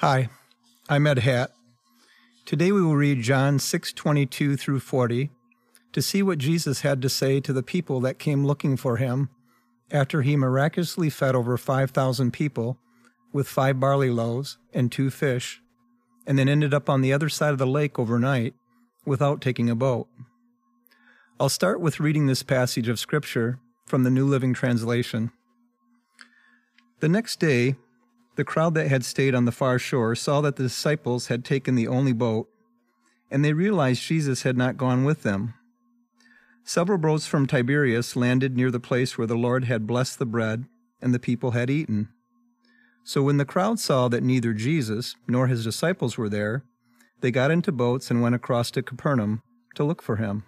Hi, I'm Ed Hatt. Today we will read John 6:22 through 40 to see what Jesus had to say to the people that came looking for him after he miraculously fed over 5,000 people with 5 barley loaves and 2 fish and then ended up on the other side of the lake overnight without taking a boat. I'll start with reading this passage of scripture from the New Living Translation. The next day, the crowd that had stayed on the far shore saw that the disciples had taken the only boat, and they realized Jesus had not gone with them. Several boats from Tiberias landed near the place where the Lord had blessed the bread and the people had eaten. So when the crowd saw that neither Jesus nor his disciples were there, they got into boats and went across to Capernaum to look for him.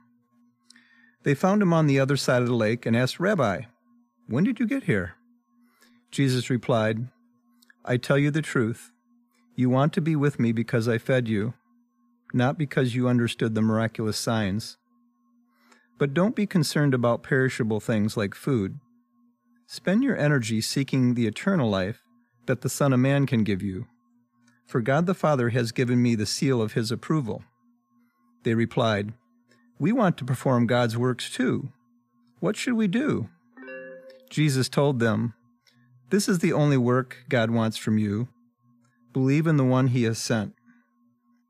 They found him on the other side of the lake and asked, Rabbi, when did you get here? Jesus replied, I tell you the truth. You want to be with me because I fed you, not because you understood the miraculous signs. But don't be concerned about perishable things like food. Spend your energy seeking the eternal life that the Son of Man can give you. For God the Father has given me the seal of his approval. They replied, We want to perform God's works too. What should we do? Jesus told them, this is the only work God wants from you. Believe in the one he has sent.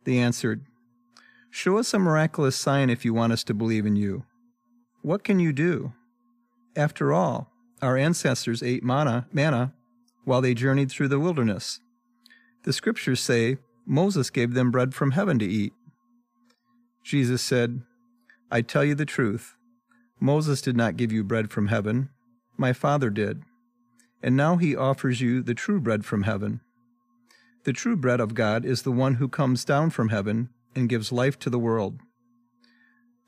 They answered, Show us a miraculous sign if you want us to believe in you. What can you do? After all, our ancestors ate manna, manna while they journeyed through the wilderness. The scriptures say Moses gave them bread from heaven to eat. Jesus said, I tell you the truth. Moses did not give you bread from heaven. My Father did and now he offers you the true bread from heaven. The true bread of God is the one who comes down from heaven and gives life to the world.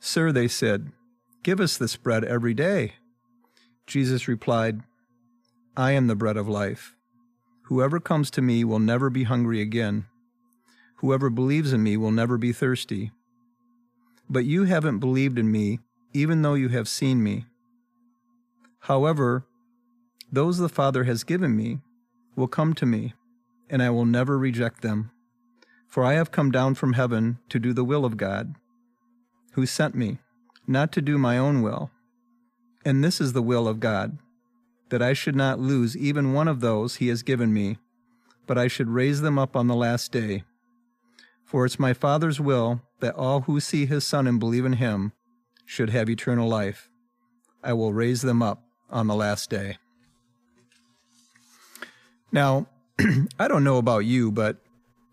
Sir, they said, give us this bread every day. Jesus replied, I am the bread of life. Whoever comes to me will never be hungry again. Whoever believes in me will never be thirsty. But you haven't believed in me, even though you have seen me. However, those the Father has given me will come to me, and I will never reject them. For I have come down from heaven to do the will of God, who sent me, not to do my own will. And this is the will of God, that I should not lose even one of those he has given me, but I should raise them up on the last day. For it's my Father's will that all who see his Son and believe in him should have eternal life. I will raise them up on the last day. Now, I don't know about you, but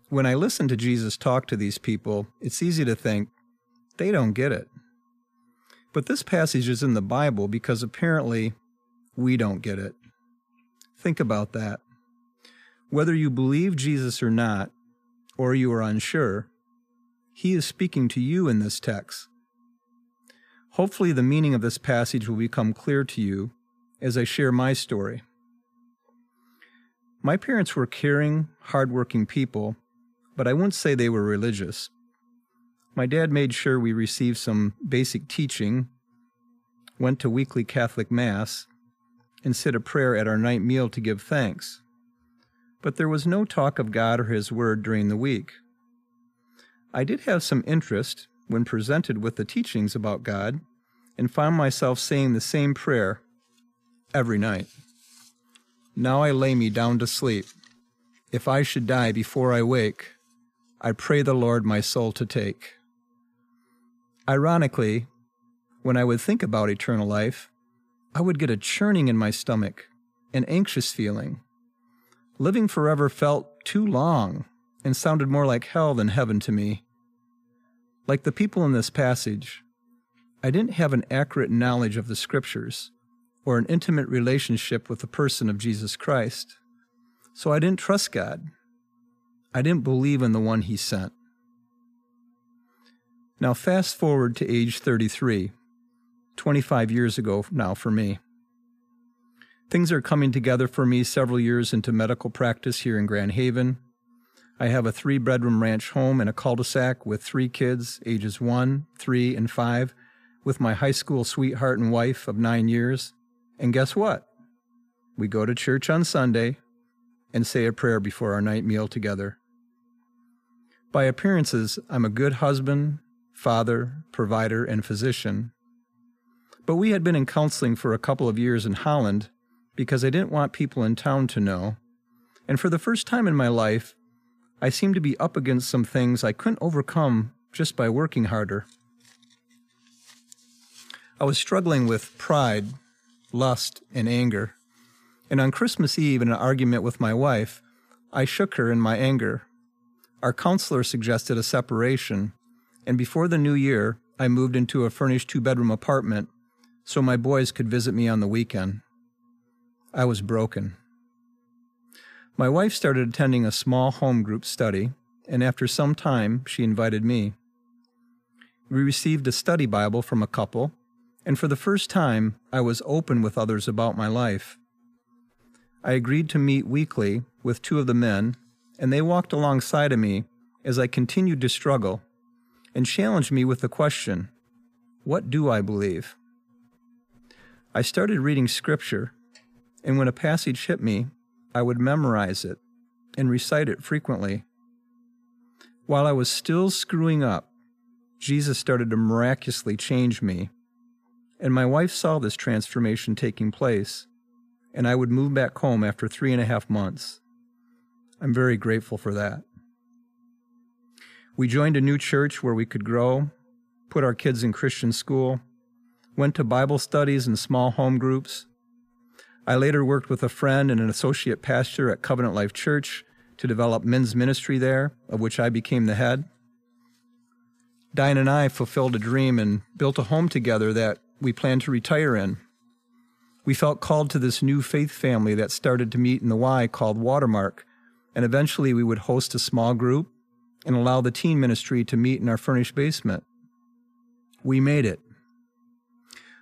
when I listen to Jesus talk to these people, it's easy to think they don't get it. But this passage is in the Bible because apparently we don't get it. Think about that. Whether you believe Jesus or not, or you are unsure, he is speaking to you in this text. Hopefully, the meaning of this passage will become clear to you as I share my story. My parents were caring, hardworking people, but I wouldn't say they were religious. My dad made sure we received some basic teaching, went to weekly Catholic Mass, and said a prayer at our night meal to give thanks. But there was no talk of God or His Word during the week. I did have some interest when presented with the teachings about God and found myself saying the same prayer every night. Now I lay me down to sleep. If I should die before I wake, I pray the Lord my soul to take. Ironically, when I would think about eternal life, I would get a churning in my stomach, an anxious feeling. Living forever felt too long and sounded more like hell than heaven to me. Like the people in this passage, I didn't have an accurate knowledge of the scriptures or an intimate relationship with the person of Jesus Christ. So I didn't trust God. I didn't believe in the one he sent. Now, fast forward to age 33, 25 years ago now for me. Things are coming together for me several years into medical practice here in Grand Haven. I have a three bedroom ranch home in a cul de sac with three kids, ages one, three, and five, with my high school sweetheart and wife of nine years. And guess what? We go to church on Sunday and say a prayer before our night meal together By appearances, I'm a good husband, father, provider, and physician. But we had been in counseling for a couple of years in Holland because I didn't want people in town to know. And for the first time in my life, I seemed to be up against some things I couldn't overcome just by working harder. I was struggling with pride, lust, and anger. And on Christmas Eve, in an argument with my wife, I shook her in my anger. Our counselor suggested a separation, and before the new year, I moved into a furnished two bedroom apartment so my boys could visit me on the weekend. I was broken. My wife started attending a small home group study, and after some time, she invited me. We received a study Bible from a couple, and for the first time, I was open with others about my life. I agreed to meet weekly with two of the men, and they walked alongside of me as I continued to struggle and challenged me with the question What do I believe? I started reading Scripture, and when a passage hit me, I would memorize it and recite it frequently. While I was still screwing up, Jesus started to miraculously change me and my wife saw this transformation taking place, and I would move back home after three and a half months. I'm very grateful for that. We joined a new church where we could grow, put our kids in Christian school, went to Bible studies and small home groups. I later worked with a friend and an associate pastor at Covenant Life Church to develop men's ministry there, of which I became the head. Diane and I fulfilled a dream and built a home together that we plan to retire in. We felt called to this new faith family that started to meet in the Y called Watermark, and eventually we would host a small group and allow the teen ministry to meet in our furnished basement. We made it.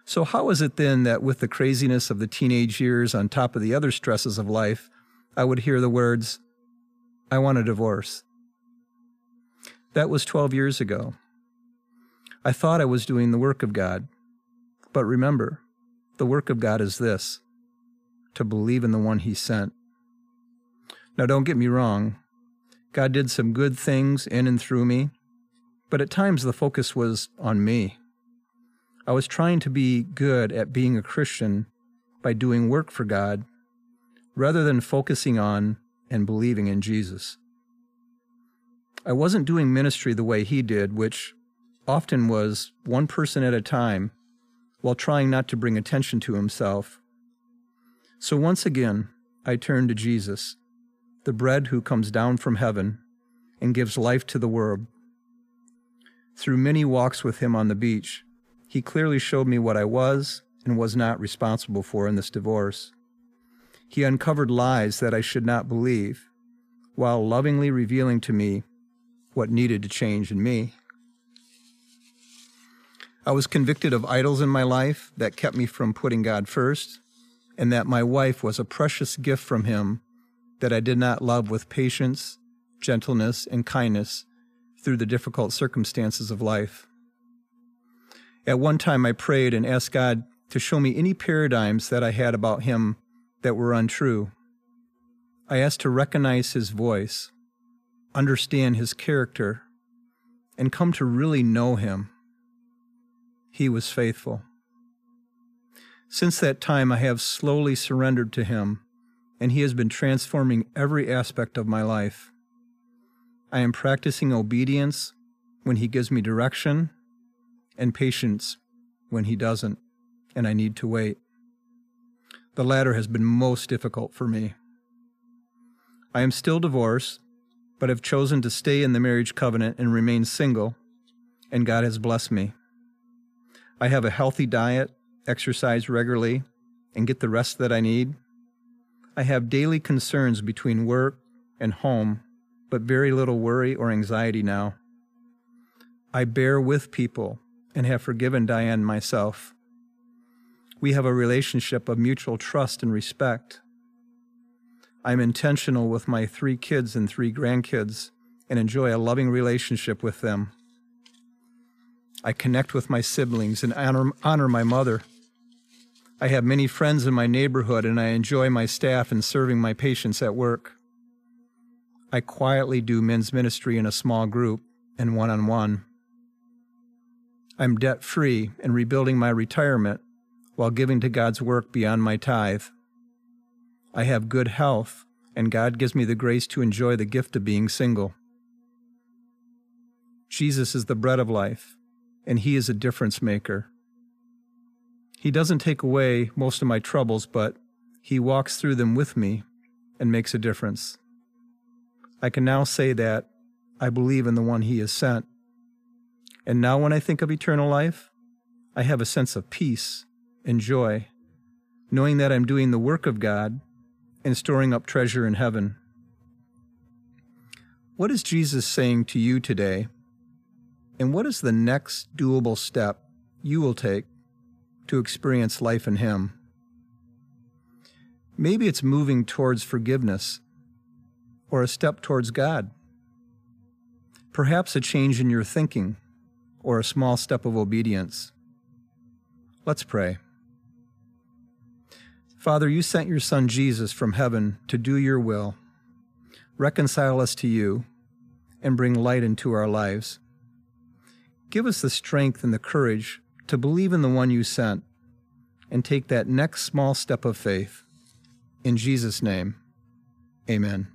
So, how is it then that with the craziness of the teenage years on top of the other stresses of life, I would hear the words, I want a divorce? That was 12 years ago. I thought I was doing the work of God. But remember, the work of God is this to believe in the one He sent. Now, don't get me wrong, God did some good things in and through me, but at times the focus was on me. I was trying to be good at being a Christian by doing work for God rather than focusing on and believing in Jesus. I wasn't doing ministry the way he did, which often was one person at a time while trying not to bring attention to himself. So once again, I turn to Jesus, the bread who comes down from heaven and gives life to the world. Through many walks with him on the beach, he clearly showed me what I was and was not responsible for in this divorce. He uncovered lies that I should not believe, while lovingly revealing to me what needed to change in me. I was convicted of idols in my life that kept me from putting God first, and that my wife was a precious gift from Him that I did not love with patience, gentleness, and kindness through the difficult circumstances of life. At one time, I prayed and asked God to show me any paradigms that I had about Him that were untrue. I asked to recognize His voice, understand His character, and come to really know Him he was faithful. Since that time, I have slowly surrendered to Him, and He has been transforming every aspect of my life. I am practicing obedience when He gives me direction, and patience when He doesn't, and I need to wait. The latter has been most difficult for me. I am still divorced, but have chosen to stay in the marriage covenant and remain single, and God has blessed me. I have a healthy diet, exercise regularly, and get the rest that I need. I have daily concerns between work and home, but very little worry or anxiety now. I bear with people and have forgiven Diane myself. We have a relationship of mutual trust and respect. I'm intentional with my three kids and three grandkids and enjoy a loving relationship with them. I connect with my siblings and honor, honor my mother. I have many friends in my neighborhood and I enjoy my staff and serving my patients at work. I quietly do men's ministry in a small group and one on one. I'm debt free and rebuilding my retirement while giving to God's work beyond my tithe. I have good health, and God gives me the grace to enjoy the gift of being single. Jesus is the bread of life, and He is a difference maker. He doesn't take away most of my troubles, but He walks through them with me and makes a difference. I can now say that I believe in the one He has sent. And now, when I think of eternal life, I have a sense of peace and joy, knowing that I'm doing the work of God and storing up treasure in heaven. What is Jesus saying to you today? And what is the next doable step you will take to experience life in Him? Maybe it's moving towards forgiveness or a step towards God. Perhaps a change in your thinking or a small step of obedience. Let's pray. Father, you sent your Son Jesus from heaven to do your will, reconcile us to you, and bring light into our lives. Give us the strength and the courage to believe in the one you sent and take that next small step of faith. In Jesus' name, amen.